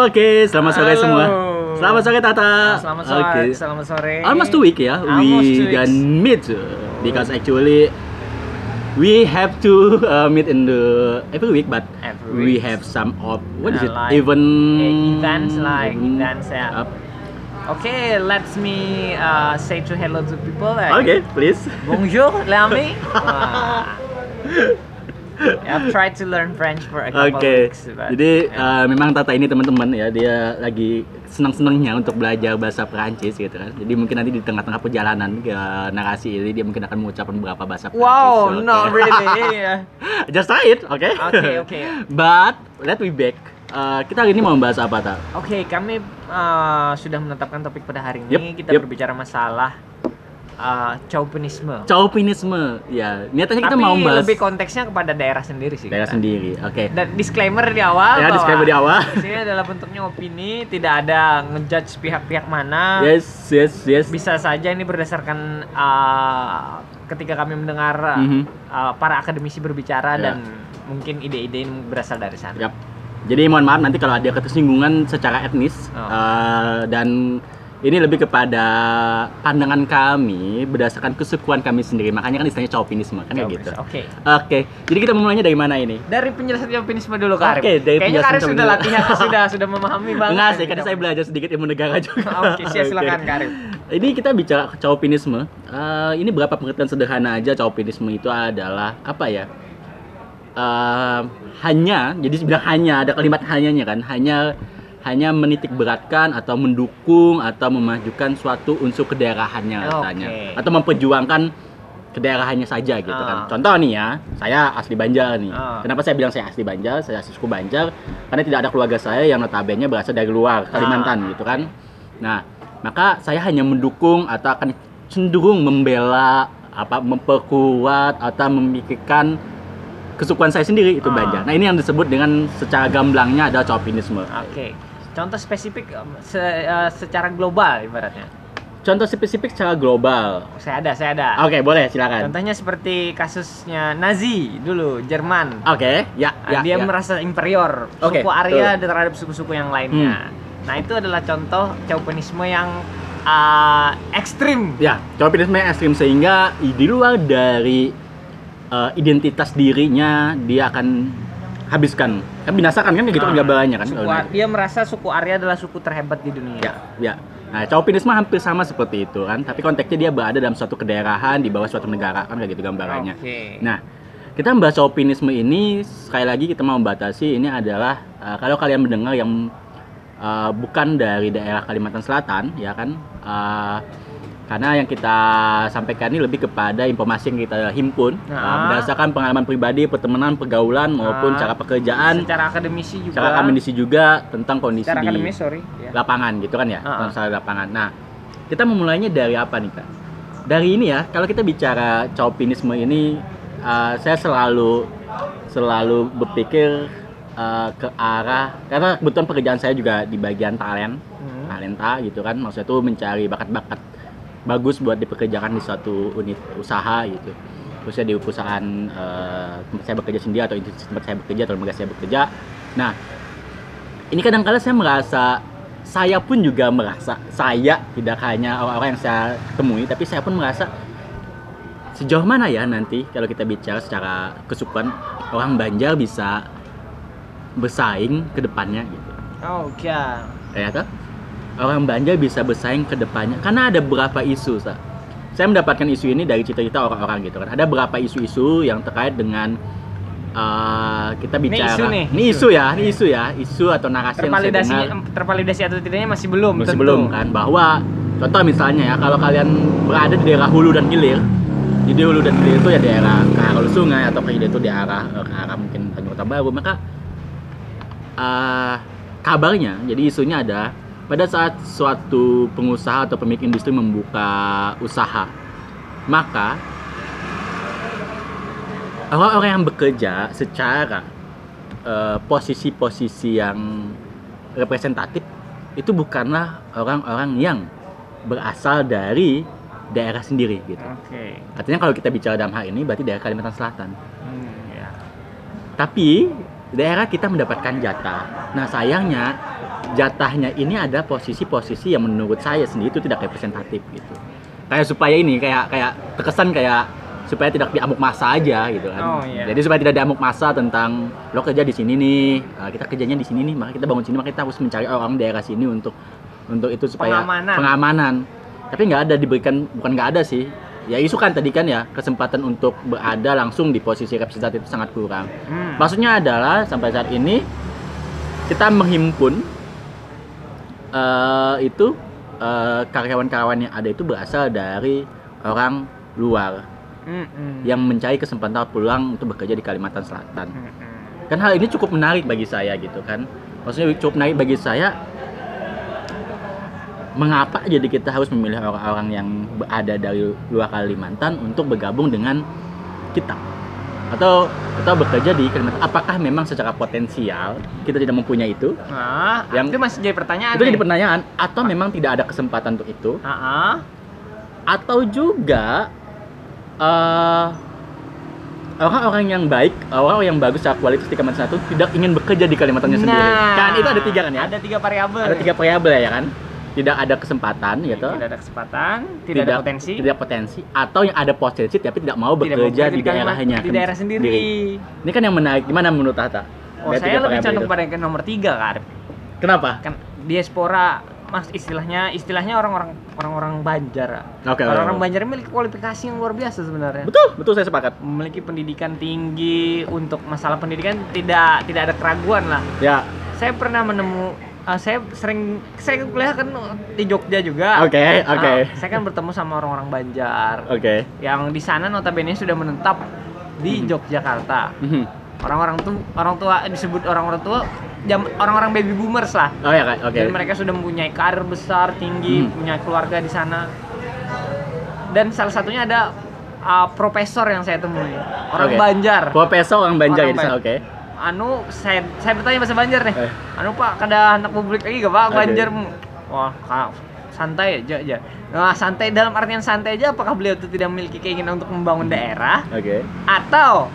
Oke, selamat sore Halo. semua. Selamat sore Tata. Selamat sore. Oke. Selamat sore. Almost two week ya. Almost we can weeks. meet because actually we have to uh, meet in the every week, but Every we week. have some of what is Uh, it? like, Even eh, events like even- events, yeah. up. Okay, let me uh, say to hello to people. Like, Okay, please. Bonjour, Lami. I've tried to learn French for a couple Oke, weeks. but- jadi yeah. uh, memang Tata ini teman-teman ya dia lagi senang-senangnya untuk belajar bahasa Perancis gitu kan. Jadi mungkin nanti di tengah-tengah perjalanan ke narasi ini dia mungkin akan mengucapkan beberapa bahasa Perancis. wow, oke? not really. yeah. Just try it, oke? Oke, oke. But let me back. Uh, kita hari ini mau membahas apa tak? Oke, kami uh, sudah menetapkan topik pada hari ini. Yep, kita yep. berbicara masalah uh, chauvinisme. Chauvinisme, ya. Niatnya kita Tapi mau membahas lebih konteksnya kepada daerah sendiri sih. daerah kita. sendiri, oke. Dan disclaimer di awal. Ya, disclaimer di awal. di Sini adalah bentuknya opini, tidak ada ngejudge pihak-pihak mana. Yes, yes, yes. Bisa saja ini berdasarkan uh, ketika kami mendengar uh, Mhm. uh, para akademisi berbicara Ya. dan mungkin ide-ide ini berasal dari sana. Yap. Jadi mohon maaf nanti kalau ada ketersinggungan secara etnis Oh. eh, dan ini lebih kepada pandangan kami berdasarkan kesukuan kami sendiri. Makanya kan istilahnya chauvinisme kan kayak gitu. Oke. Oke. Jadi kita memulainya dari mana ini? Dari penjelasan chauvinisme dulu Karim. Oke, dari Kayaknya penjelasan Karim sudah latihan, sudah sudah memahami banget. Enggak sih, karena saya belajar sedikit ilmu negara juga. Oke, siap, silakan, Oke. Karim. Ini kita bicara chauvinisme. Eh, ini berapa pengertian sederhana aja chauvinisme itu adalah apa ya? Eh, hanya, jadi sebenarnya hanya ada kalimat hanyanya kan, hanya hanya menitik beratkan atau mendukung atau memajukan suatu unsur kedaerahannya katanya atau memperjuangkan kedaerahannya saja gitu kan. Ah. Contoh nih ya, saya asli Banjar nih. Ah. Kenapa saya bilang saya asli Banjar? Saya asli suku Banjar karena tidak ada keluarga saya yang notabene berasal dari luar Kalimantan gitu kan. Nah, maka saya hanya mendukung atau akan cenderung membela apa memperkuat atau memikirkan kesukuan saya sendiri itu Ah. Banjar. Nah, ini yang disebut dengan secara gamblangnya adalah chauvinisme. Oke. Contoh spesifik um, se- uh, secara global ibaratnya. Contoh spesifik secara global. Saya ada, saya ada. Oke, boleh silakan. Contohnya seperti kasusnya Nazi dulu, Jerman. Oke, ya, Ah, ya, dia ya. merasa inferior Oke, suku Arya betul. terhadap suku-suku yang lainnya. Nah, itu adalah contoh chauvinisme yang uh, ekstrim. Ya, chauvinisme yang ekstrim sehingga di luar dari uh, identitas dirinya dia akan habiskan, kan binasakan kan kayak gitu kan Ah, gambarannya kan. suku dia merasa suku Arya adalah suku terhebat di dunia. Ya, ya. Nah, chauvinisme hampir sama seperti itu kan, tapi konteksnya dia berada dalam suatu kedaerahan di bawah suatu negara kan kayak gitu gambarannya. Oke. Nah, kita membahas chauvinisme ini sekali lagi kita mau membatasi ini adalah uh, kalau kalian mendengar yang uh, bukan dari daerah Kalimantan Selatan ya kan uh, karena yang kita sampaikan ini lebih kepada informasi yang kita himpun uh, Nah. berdasarkan pengalaman pribadi, pertemanan, pergaulan maupun Nah, cara pekerjaan, secara akademisi juga. cara akademisi juga tentang kondisi secara di akademis, sorry. Ya. lapangan gitu kan ya, Ah, ah. masalah lapangan. Nah, kita memulainya dari apa nih kak? Dari ini ya, kalau kita bicara chauvinisme ini, uh, saya selalu selalu berpikir uh, ke arah karena kebetulan pekerjaan saya juga di bagian talent, Hmm. talenta gitu kan, maksudnya itu mencari bakat-bakat bagus buat dipekerjakan di suatu unit usaha gitu. Khususnya di perusahaan uh, tempat saya bekerja sendiri atau institusi tempat saya bekerja atau lembaga saya bekerja. Nah, ini kadang-kala saya merasa saya pun juga merasa saya tidak hanya orang-orang yang saya temui tapi saya pun merasa sejauh mana ya nanti kalau kita bicara secara kesukuan orang Banjar bisa bersaing ke depannya gitu Oke. ya toh? Orang Banjar bisa bersaing ke depannya. Karena ada beberapa isu Sa. saya mendapatkan isu ini dari cerita-cerita orang-orang gitu kan. Ada beberapa isu-isu yang terkait dengan uh, kita Ini bicara isu nih, ini isu. ya ini isu ya. Isu atau narasi yang saya Tervalidasi dengar. tervalidasi atau tidaknya masih belum masih tentu. belum kan. Bahwa contoh misalnya ya kalau kalian berada di daerah hulu dan hilir jadi hulu dan hilir itu ya daerah ke arah sungai atau ke hilir itu di arah eh, ke arah mungkin Tanjung Kota Baru maka eh, kabarnya jadi isunya ada pada saat suatu pengusaha atau pemilik industri membuka usaha maka orang-orang yang bekerja secara eh, posisi-posisi yang representatif itu bukanlah orang-orang yang berasal dari daerah sendiri gitu. Oke. Artinya kalau kita bicara dalam hal ini berarti daerah Kalimantan Selatan. Hmm, ya. Tapi daerah kita mendapatkan jatah. Nah sayangnya jatahnya ini ada posisi-posisi yang menurut saya sendiri itu tidak representatif gitu kayak supaya ini kayak kayak terkesan kayak supaya tidak diamuk masa aja gitu kan Oh, iya. jadi supaya tidak diamuk masa tentang lo kerja di sini nih uh, kita kerjanya di sini nih maka kita bangun sini maka kita harus mencari orang daerah sini untuk untuk itu supaya Pengamanan. pengamanan. tapi nggak ada diberikan bukan nggak ada sih ya isu kan tadi kan ya kesempatan untuk berada langsung di posisi representatif itu sangat kurang Hmm. Maksudnya adalah sampai saat ini kita menghimpun eh, itu eh, karyawan-karyawan yang ada itu berasal dari orang luar Hmm, hmm. yang mencari kesempatan peluang untuk bekerja di Kalimantan Selatan. Hmm, hmm. Kan hal ini cukup menarik bagi saya gitu kan. Maksudnya cukup menarik bagi saya mengapa jadi kita harus memilih orang-orang yang berada dari luar Kalimantan untuk bergabung dengan kita atau atau bekerja di Kalimantan apakah memang secara potensial kita tidak mempunyai itu? Nah, Yang- itu masih jadi pertanyaan itu nih. jadi pertanyaan atau memang tidak ada kesempatan untuk itu? Ah, ah. atau juga eh, orang-orang yang baik orang-orang yang bagus secara kualitas di Kalimantan Selatan tidak ingin bekerja di Kalimantannya sendiri. Nah, kan? Itu ada tiga kan ya? Ada tiga variabel. ada tiga variabel ya kan tidak ada kesempatan gitu Tidak ada kesempatan, tidak, ada potensi, tidak potensi atau yang ada potensi tapi tidak mau tidak mau bekerja di daerahnya di daerah sendiri. ini kan yang menarik gimana menurut Tata Oh, saya lebih condong pada yang nomor tiga kan. kenapa Kan diaspora mas istilahnya istilahnya orang-orang orang-orang Banjar. Oke, orang-orang. Banjar memiliki kualifikasi yang luar biasa sebenarnya. betul betul saya sepakat Memiliki pendidikan tinggi untuk masalah pendidikan tidak tidak ada keraguan lah. ya Saya pernah menemu eh, saya sering saya kuliah kan di Jogja juga. oke oke Ah, saya kan bertemu sama orang-orang Banjar oke yang di sana notabene sudah menetap di Mhm. Yogyakarta. Mhm. Orang-orang tuh orang tua disebut orang-orang tua jam orang-orang baby boomers lah. oh ya oke Dan mereka sudah mempunyai karir besar, tinggi, Hmm. punya keluarga di sana. Dan salah satunya ada uh, profesor yang saya temui, orang Oke. Banjar. profesor orang Banjar Orang ya di sana oke Anu, saya saya bertanya bahasa Banjar nih. Eh. Anu Pak, kada anak publik lagi gak Pak. Banjar? Wah, Kak, santai aja aja. Nah, santai dalam artian santai aja apakah beliau itu tidak memiliki keinginan untuk membangun daerah oke atau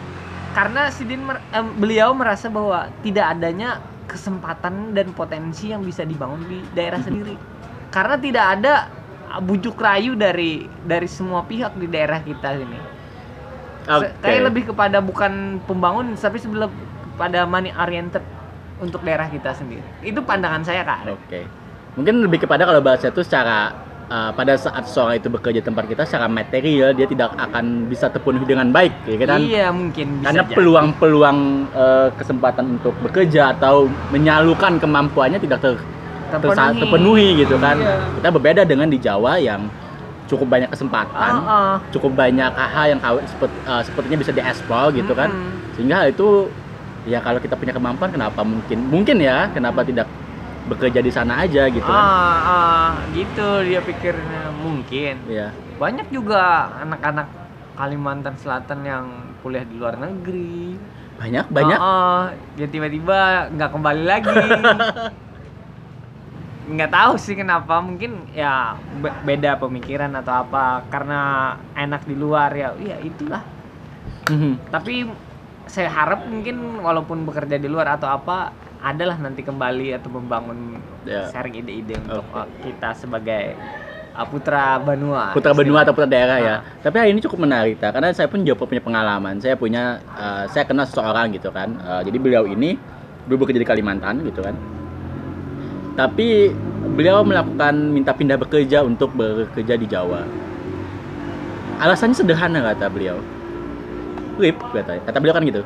karena Sidin mer- em, beliau merasa bahwa tidak adanya kesempatan dan potensi yang bisa dibangun di daerah sendiri karena tidak ada bujuk rayu dari dari semua pihak di daerah kita ini Se- kayak lebih kepada bukan pembangun tapi sebelum pada money oriented untuk daerah kita sendiri itu pandangan saya kak Oke. Mungkin lebih kepada kalau bahasa itu secara uh, pada saat seorang itu bekerja di tempat kita secara material dia tidak akan bisa terpenuhi dengan baik, ya kan? iya mungkin bisa Karena peluang-peluang uh, kesempatan untuk bekerja atau menyalurkan kemampuannya tidak ter, tersa- terpenuhi gitu kan. Iya. Kita berbeda dengan di Jawa yang cukup banyak kesempatan, Ah, ah. cukup banyak hal yang sepet- uh, sepertinya bisa dieksplor gitu kan. Mm-mm. Sehingga hal itu ya kalau kita punya kemampuan kenapa mungkin mungkin ya kenapa tidak bekerja di sana aja gitu kan. ah, ah, gitu dia pikirnya mungkin Iya. banyak juga anak-anak Kalimantan Selatan yang kuliah di luar negeri Banyak banyak. Ah, ah. ya tiba-tiba nggak kembali lagi nggak tahu sih kenapa mungkin ya be- beda pemikiran atau apa karena enak di luar ya ya itulah Mhm. tapi saya harap mungkin walaupun bekerja di luar atau apa adalah nanti kembali atau membangun Ya. sharing ide-ide untuk uh, kita sebagai uh, putra benua Putra benua atau putra daerah ya. Ah. Tapi hal ini cukup menarik ta, karena saya pun juga punya pengalaman. Saya punya eh, saya kenal seseorang gitu kan. Eh, jadi beliau ini dulu bekerja di Kalimantan gitu kan. Tapi beliau melakukan minta pindah bekerja untuk bekerja di Jawa. Alasannya sederhana kata beliau. Rip kata, kata beliau kan gitu.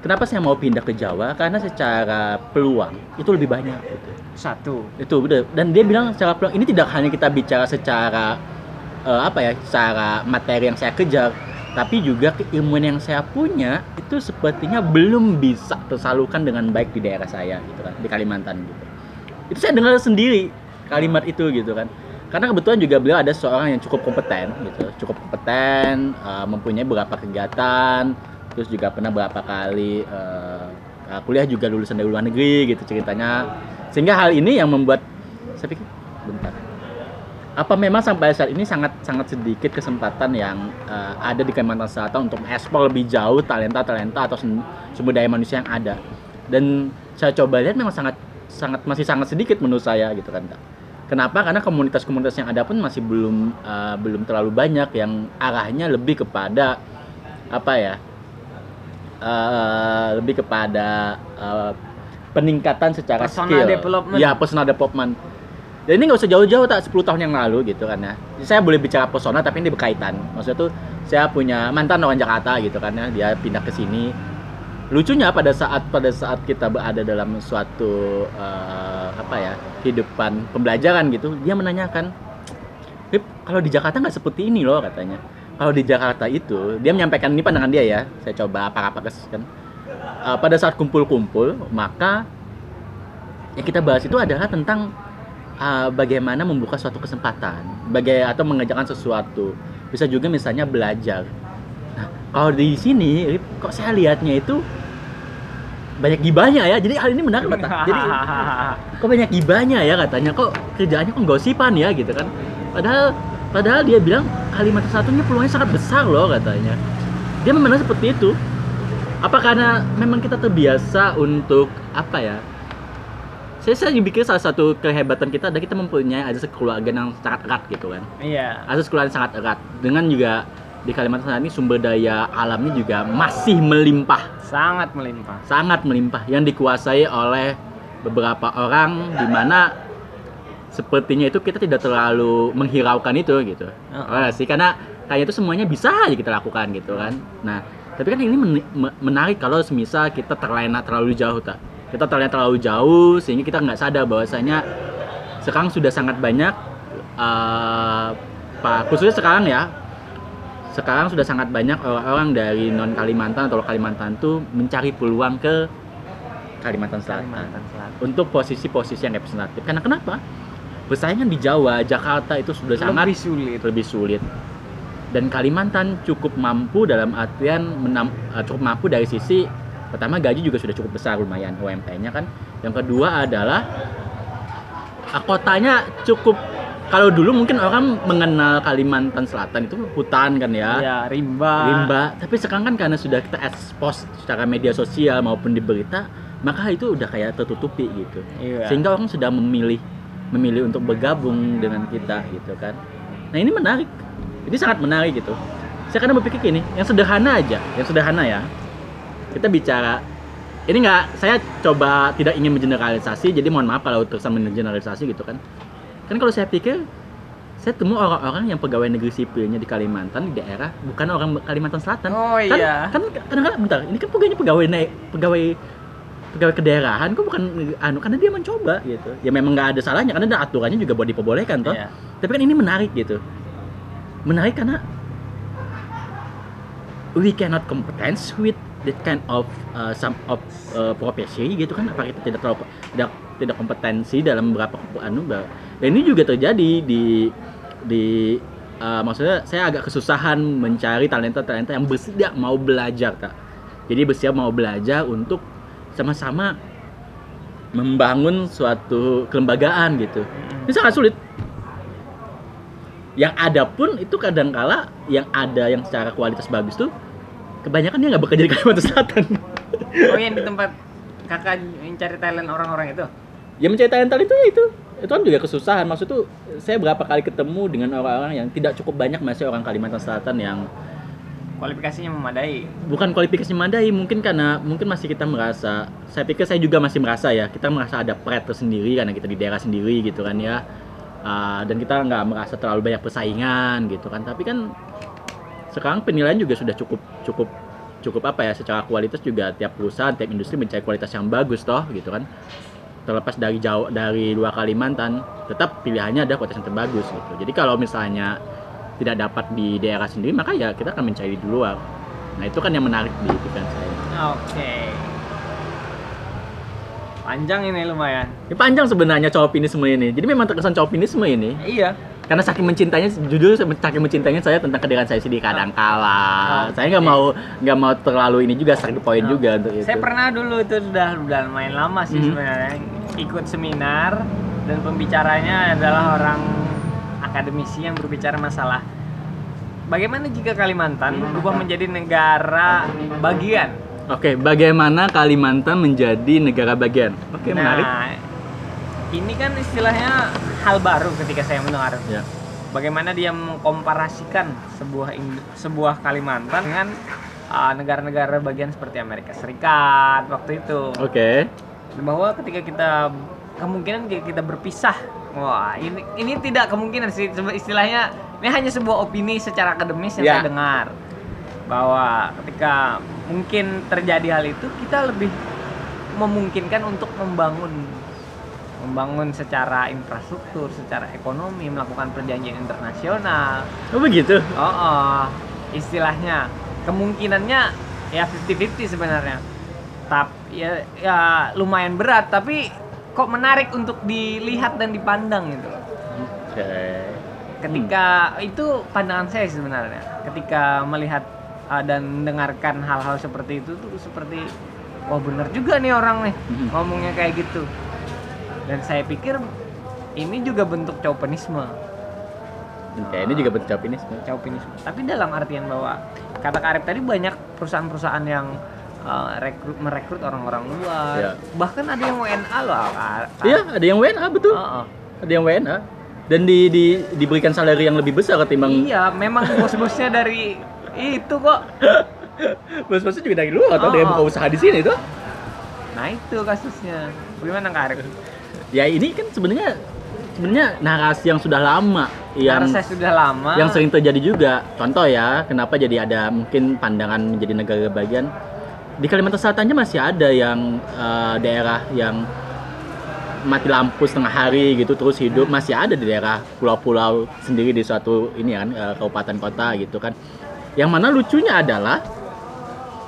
Kenapa saya mau pindah ke Jawa? Karena secara peluang itu lebih banyak gitu. satu itu bener dan dia bilang secara peluang ini tidak hanya kita bicara secara eh, apa ya secara materi yang saya kejar tapi juga keilmuan yang saya punya itu sepertinya belum bisa tersalurkan dengan baik di daerah saya gitu kan di Kalimantan gitu itu saya dengar sendiri kalimat itu gitu kan karena kebetulan juga beliau ada seorang yang cukup kompeten gitu. Cukup kompeten eh, mempunyai beberapa kegiatan terus juga pernah berapa kali eh, kuliah juga lulusan dari luar negeri gitu ceritanya. Sehingga hal ini yang membuat saya pikir bentar. Apa memang sampai saat ini sangat sangat sedikit kesempatan yang eh, ada di Kalimantan Selatan untuk ekspor lebih jauh talenta talenta atau sumber daya manusia yang ada? Dan saya coba lihat memang sangat sangat masih sangat sedikit menurut saya gitu kan. Kenapa? Karena komunitas-komunitas yang ada pun masih belum uh, belum terlalu banyak yang arahnya lebih kepada apa ya? uh, lebih kepada uh, peningkatan secara Personal skill. development. Ya, personal development. Dan ini nggak usah jauh-jauh tak 10 tahun yang lalu gitu kan ya. Saya boleh bicara personal tapi ini berkaitan. Maksudnya tuh saya punya mantan orang Jakarta gitu kan ya, dia pindah ke sini. Lucunya pada saat pada saat kita berada dalam suatu uh, apa ya, kehidupan pembelajaran gitu, dia menanyakan, "Rip, kalau di Jakarta nggak seperti ini loh," katanya. Kalau di Jakarta itu, dia menyampaikan ini pandangan dia ya. Saya coba apa-apa kan. Uh, pada saat kumpul-kumpul, maka yang kita bahas itu adalah tentang uh, bagaimana membuka suatu kesempatan, bagai atau mengerjakan sesuatu. Bisa juga misalnya belajar. Kalau di sini kok saya lihatnya itu banyak gibahnya ya. Jadi hal ini menarik Pak. Jadi kok banyak gibahnya ya katanya. Kok kerjaannya kok gosipan ya gitu kan. Padahal padahal dia bilang Kalimantan satunya peluangnya sangat besar loh katanya. Dia memang seperti itu. Apa karena memang kita terbiasa untuk apa ya? saya saya pikir salah satu kehebatan kita adalah kita mempunyai ada keluarga yang sangat erat gitu kan Iya. asas keluarga yang sangat erat dengan juga di Kalimantan Selatan ini sumber daya alamnya juga masih melimpah. Sangat melimpah. sangat melimpah. Yang dikuasai oleh beberapa orang di mana sepertinya itu kita tidak terlalu menghiraukan itu gitu. Heeh. Oh, sih karena kayak itu semuanya bisa aja kita lakukan gitu kan. Nah tapi kan ini men- me- menarik kalau semisal kita terlena terlalu jauh tak kita terlena terlalu jauh sehingga kita nggak sadar bahwasanya sekarang sudah sangat banyak pak khususnya sekarang ya sekarang sudah sangat banyak orang-orang dari non Kalimantan atau Kalimantan tuh mencari peluang ke Kalimantan Selatan Kalimantan Selatan. untuk posisi-posisi yang representatif. Karena kenapa? Persaingan di Jawa, Jakarta itu sudah sangat Lebih sulit. lebih sulit. Dan Kalimantan cukup mampu dalam artian menam, eh, cukup mampu dari sisi pertama gaji juga sudah cukup besar lumayan UMP-nya kan. Yang kedua adalah ah, kotanya cukup kalau dulu mungkin orang mengenal Kalimantan Selatan itu hutan kan ya? Iya, rimba. rimba. Tapi sekarang kan karena sudah kita expose secara media sosial maupun di berita maka itu udah kayak tertutupi gitu. Iya. sehingga orang sudah memilih memilih untuk bergabung dengan kita gitu kan. Nah ini menarik. Ini sangat menarik gitu. Saya kadang berpikir gini yang sederhana aja yang sederhana ya. Kita bicara ini nggak saya coba tidak ingin mengeneralisasi jadi mohon maaf kalau terkesan mengeneralisasi gitu kan kan kalau saya pikir saya temu orang-orang yang pegawai negeri sipilnya di Kalimantan di daerah bukan orang Kalimantan Selatan Oh kan, iya. kan kadang-kadang bentar ini kan pegawainya pegawai naik pegawai pegawai kedaerahan kok bukan anu karena dia mencoba gitu ya memang nggak ada salahnya karena ada aturannya juga buat diperbolehkan toh Iya. tapi kan ini menarik gitu menarik karena we cannot competence with that kind of uh, some of uh, profesi gitu kan apa kita tidak terlalu tidak tidak kompetensi dalam beberapa anu dan ini juga terjadi di di uh, maksudnya saya agak kesusahan mencari talenta-talenta yang bersedia mau belajar tak jadi bersiap mau belajar untuk sama-sama membangun suatu kelembagaan gitu. Ini sangat sulit. Yang ada pun itu kadangkala yang ada yang secara kualitas bagus tuh kebanyakan dia nggak bekerja di Kalimantan Selatan. Oh yang di tempat kakak mencari talent orang-orang itu. Ya mencari talenta itu ya itu. Itu kan juga kesusahan. Maksud tuh saya berapa kali ketemu dengan orang-orang yang tidak cukup banyak masih orang Kalimantan Selatan yang Kualifikasinya memadai. bukan kualifikasi memadai mungkin karena mungkin masih kita merasa saya pikir saya juga masih merasa ya kita merasa ada pride tersendiri karena kita di daerah sendiri gitu kan ya. Ah, dan kita nggak merasa terlalu banyak persaingan gitu kan. Tapi kan sekarang penilaian juga sudah cukup cukup cukup apa ya secara kualitas juga tiap perusahaan tiap industri mencari kualitas yang bagus toh gitu kan terlepas dari jauh dari luar Kalimantan tetap pilihannya ada kualitas yang terbagus gitu jadi kalau misalnya tidak dapat di daerah sendiri maka ya kita akan mencari di luar nah itu kan yang menarik di pikiran saya Oke. Panjang ini lumayan. ini panjang sebenarnya cowopinisme ini jadi memang terkesan cowopinisme ini Iya. karena saking mencintainya jujur saking mencintainya saya tentang kediran saya sendiri kadangkala Oh, saya nggak mau nggak mau terlalu ini juga strike the point Oh. juga untuk itu Saya pernah dulu itu udah udah lumayan lama sih Mhm. sebenarnya ikut seminar dan pembicaranya adalah orang akademisi yang berbicara masalah bagaimana jika Kalimantan berubah menjadi negara bagian. Oke, bagaimana Kalimantan menjadi negara bagian? Oke, menarik. Nah, ini kan istilahnya hal baru ketika saya mendengar Ya. bagaimana dia mengkomparasikan sebuah sebuah Kalimantan dengan uh, negara-negara bagian seperti Amerika Serikat waktu itu Oke. Bahwa ketika kita kemungkinan ki- kita berpisah wah ini ini tidak kemungkinan sih istilahnya ini hanya sebuah opini secara akademis yang Ya. saya dengar bahwa ketika mungkin terjadi hal itu kita lebih memungkinkan untuk membangun membangun secara infrastruktur, secara ekonomi, melakukan perjanjian internasional. Oh begitu. Oh, oh, istilahnya kemungkinannya ya 50-50 sebenarnya. Tapi ya, ya lumayan berat, tapi kok menarik untuk dilihat dan dipandang gitu. loh. Oke. Ketika itu pandangan saya sebenarnya. Ketika melihat uh, dan mendengarkan hal-hal seperti itu tuh seperti wah bener juga nih orang nih Mhm. ngomongnya kayak gitu. Dan saya pikir ini juga bentuk chauvinisme. Oke, ini juga bentuk ini Chauvinisme. Tapi dalam artian bahwa kata Karib tadi banyak perusahaan-perusahaan yang uh, rekrut merekrut orang-orang luar. Iya. Bahkan ada yang WNA loh. Iya, ada yang WNA betul. Heeh. Ada yang WNA. Dan di, di diberikan salary yang lebih besar ketimbang Iya, memang bos-bosnya dari itu kok. bos-bosnya juga dari luar atau Oh. dia buka usaha di sini tuh. Nah itu kasusnya. Bagaimana Kak Arif? Ya ini kan sebenarnya sebenarnya narasi yang sudah lama yang saya sudah lama. yang sering terjadi juga. Contoh ya, kenapa jadi ada mungkin pandangan menjadi negara bagian di Kalimantan Selatannya masih ada yang eh, daerah yang mati lampu setengah hari gitu terus hidup. Masih ada di daerah pulau-pulau sendiri di suatu ini kan eh, kabupaten kota gitu kan. Yang mana lucunya adalah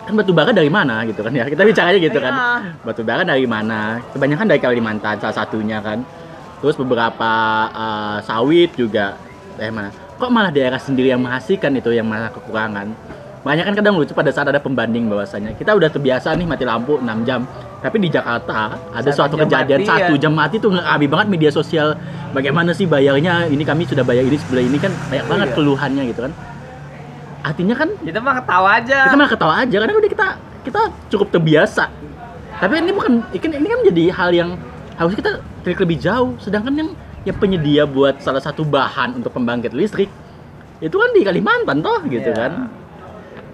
kan batu bara dari mana gitu kan ya. Kita bicaranya gitu kan. Iya. batu bara dari mana? Kebanyakan dari Kalimantan salah satunya kan. Terus beberapa eh, sawit juga dari mana? Kok malah daerah sendiri yang menghasilkan itu yang malah kekurangan makanya kan kadang lucu pada saat ada pembanding bahwasanya kita udah terbiasa nih mati lampu 6 jam tapi di Jakarta ada Satu suatu kejadian mati, satu ya. jam mati tuh ngerabi banget media sosial bagaimana sih bayarnya ini kami sudah bayar ini sebelah ini kan banyak banget Iya. keluhannya gitu kan artinya kan Kita mah ketawa aja. kita malah ketawa aja karena udah kita kita cukup terbiasa tapi ini bukan ini, ini kan menjadi hal yang harus kita telik lebih jauh sedangkan yang yang penyedia buat salah satu bahan untuk pembangkit listrik itu kan di Kalimantan toh gitu Iya. kan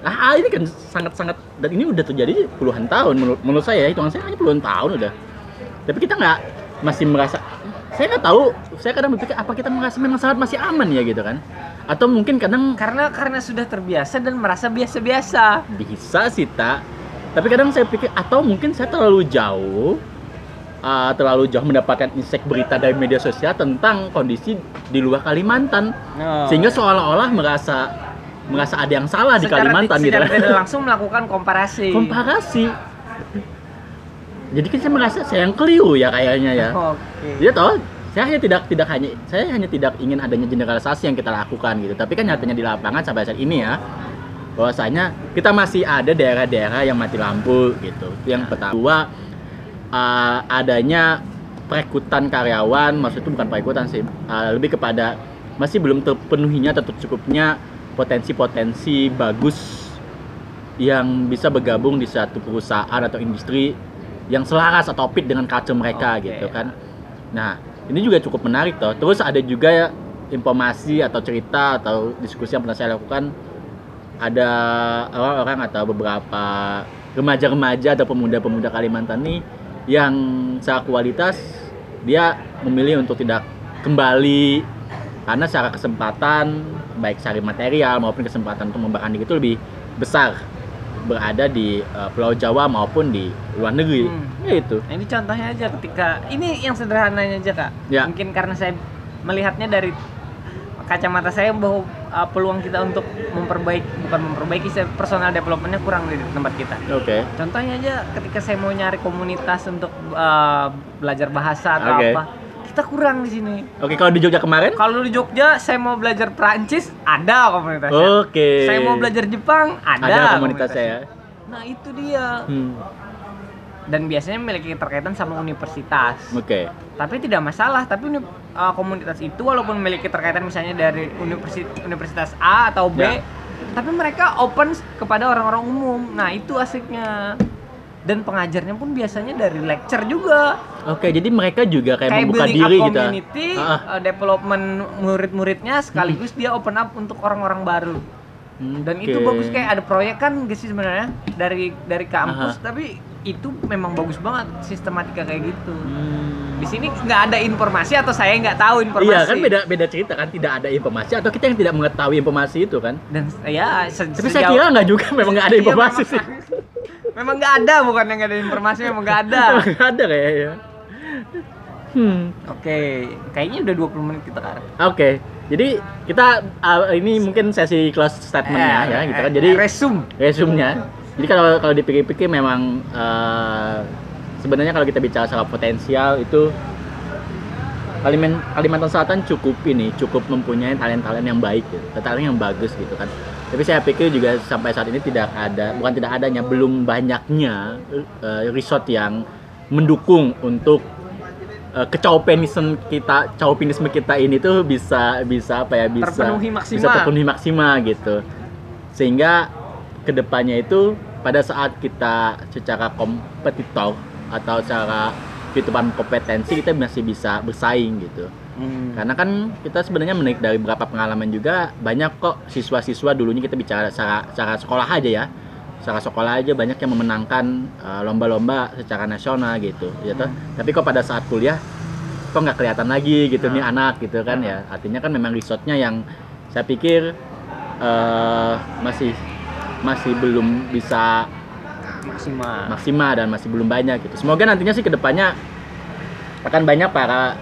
ah ini kan sangat-sangat dan ini udah terjadi puluhan tahun menurut, menurut saya hitungan saya hanya puluhan tahun udah tapi kita nggak masih merasa saya nggak tahu saya kadang berpikir apa kita merasa memang sangat masih aman ya gitu kan atau mungkin kadang Karena karena sudah terbiasa dan merasa biasa-biasa. bisa sih tak tapi kadang saya pikir atau mungkin saya terlalu jauh uh, terlalu jauh mendapatkan insek berita dari media sosial tentang kondisi di luar Kalimantan Oh. sehingga seolah-olah merasa merasa ada yang salah di Kalimantan gitu. secara tidak langsung melakukan komparasi. komparasi. Jadi kan saya merasa saya yang keliru ya kayaknya ya. Oke. dia toh? Saya hanya tidak tidak hanya saya hanya tidak ingin adanya generalisasi yang kita lakukan gitu. Tapi kan nyatanya di lapangan sampai saat ini ya bahwasanya kita masih ada daerah-daerah yang mati lampu gitu. Itu yang pertama Dua, uh, adanya perekrutan karyawan maksud itu bukan perekrutan sih uh, lebih kepada masih belum terpenuhinya atau tercukupnya potensi-potensi bagus yang bisa bergabung di satu perusahaan atau industri yang selaras atau fit dengan culture mereka Oke. gitu kan. Nah, ini juga cukup menarik toh. Terus ada juga ya informasi atau cerita atau diskusi yang pernah saya lakukan ada orang-orang atau beberapa remaja-remaja atau pemuda-pemuda Kalimantan nih yang secara kualitas dia memilih untuk tidak kembali karena secara kesempatan baik secara material maupun kesempatan untuk membakar diri itu lebih besar berada di eh, Pulau Jawa maupun di luar negeri. Hmm. Ya itu. Nah, ini contohnya aja ketika ini yang sederhananya aja kak. Ya. Mungkin karena saya melihatnya dari kacamata saya bahwa uh, peluang kita untuk memperbaiki bukan memperbaiki saya personal developmentnya kurang di tempat kita. Oke. Contohnya aja ketika saya mau nyari komunitas untuk uh, belajar bahasa atau Oke. apa, kita kurang di sini. Oke, kalau di Jogja kemarin? Kalau di Jogja saya mau belajar Prancis ada komunitasnya. Oke. Saya mau belajar Jepang ada, ada komunitasnya ya. Nah itu dia. Hmm. Dan biasanya memiliki keterkaitan sama universitas. Oke. tapi tidak masalah tapi uh, komunitas itu walaupun memiliki keterkaitan misalnya dari universitas universitas A atau B Ya. tapi mereka open kepada orang-orang umum nah itu asiknya dan pengajarnya pun biasanya dari lecture juga Oke, jadi mereka juga kayak, kayak membuka diri up gitu. community Ah, ah. uh, development murid-muridnya sekaligus dia open up untuk orang-orang baru Hmm, dan itu oke. bagus kayak ada proyek kan gak sih sebenarnya dari dari kampus Aha. tapi itu memang bagus banget sistematika kayak gitu Hmm. di sini nggak ada informasi atau saya nggak tahu informasi Iya kan beda beda cerita kan tidak ada informasi atau kita yang tidak mengetahui informasi itu kan. dan ya se- Tapi saya sejauh- kira nggak juga memang nggak ada Iya, informasi memang- sih. memang nggak ada bukan yang nggak ada informasi memang nggak ada nggak ada kayaknya. Hmm. oke kayaknya udah 20 menit kita kan Oke. Jadi kita uh, ini mungkin sesi close statementnya ya gitu kan. Jadi resume resumnya. Jadi kalau kalau dipikir-pikir memang eh, sebenarnya kalau kita bicara soal potensial itu Kalimantan Kalimantan Selatan cukup ini cukup mempunyai talent-talent yang baik gitu, talent yang bagus gitu kan. Tapi saya pikir juga sampai saat ini tidak ada, bukan tidak adanya, belum banyaknya eh, resort yang mendukung untuk eh, kecaupenisme kita, caupinisme kita ini tuh bisa bisa apa ya bisa Terpenuhi bisa maksimal. terpenuhi maksimal gitu. Sehingga ke depannya itu pada saat kita secara kompetitor atau secara kehidupan kompetensi kita masih bisa bersaing gitu Hmm. karena kan kita sebenarnya menaik dari beberapa pengalaman juga banyak kok siswa-siswa dulunya kita bicara secara, secara sekolah aja ya secara sekolah aja banyak yang memenangkan uh, lomba-lomba secara nasional gitu ya toh. tapi kok pada saat kuliah kok nggak kelihatan lagi gitu nih Nah. anak gitu kan ya artinya kan memang resortnya yang saya pikir eh, masih masih belum bisa maksimal maksimal dan masih belum banyak gitu. Semoga nantinya sih ke depannya akan banyak para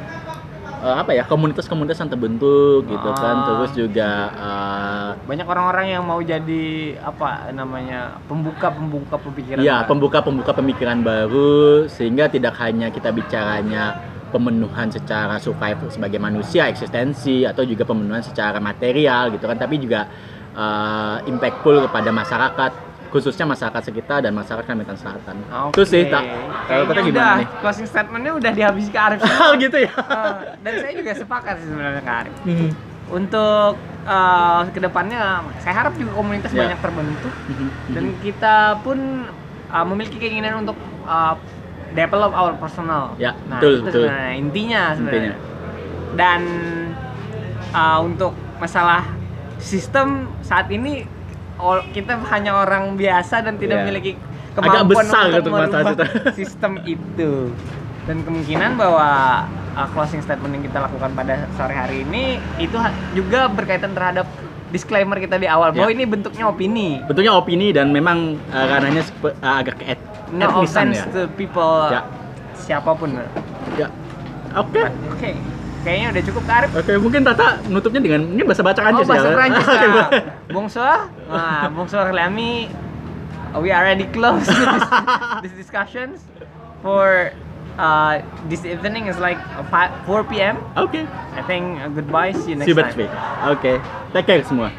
eh, apa ya komunitas-komunitas yang terbentuk gitu kan. Ah. Terus juga eh, banyak orang-orang yang mau jadi apa namanya pembuka pembuka pemikiran ya baru. pembuka-pembuka pemikiran baru sehingga tidak hanya kita bicaranya pemenuhan secara survival sebagai manusia eksistensi atau juga pemenuhan secara material gitu kan tapi juga eh, impactful kepada masyarakat khususnya masyarakat sekitar dan masyarakat Kalimantan Selatan. Oke. Itu sih tak. Kalau kita gimana udah, nih? Closing statementnya udah dihabisi ke Arif. Oh gitu ya. Eh, dan saya juga sepakat sih sebenarnya ke Arif. Mhm. Untuk eh, ke depannya, saya harap juga komunitas Ya. banyak terbentuk Mhm. dan kita pun eh, memiliki keinginan untuk eh, develop our personal. Ya, nah, betul, itu betul. sebenarnya intinya sebenarnya. Intinya. Dan eh, untuk masalah sistem saat ini kita hanya orang biasa dan tidak Ya. memiliki Agak kemampuan besar untuk gitu merubah sistem. sistem itu. Dan kemungkinan bahwa uh, closing statement yang kita lakukan pada sore hari ini itu ha- juga berkaitan terhadap disclaimer kita di awal bahwa Ya. ini bentuknya opini. Bentuknya opini dan memang uh, ranahnya sepe- uh, agak ke et- No etnisan offense ya. to people Ya. siapa pun. Ya. Oke. Oke. Kayaknya udah cukup Karif. Oke, mungkin Tata nutupnya dengan ini bahasa baca Oh, Prancis bahasa ya. Prancis ya. Bonsoir. Nah, bonsoir Lami. We already close this, this discussions for uh, this evening is like uh, fi- 4 p.m. Oke. I think uh, goodbye. See you next See you time. next week. Oke. Take care semua.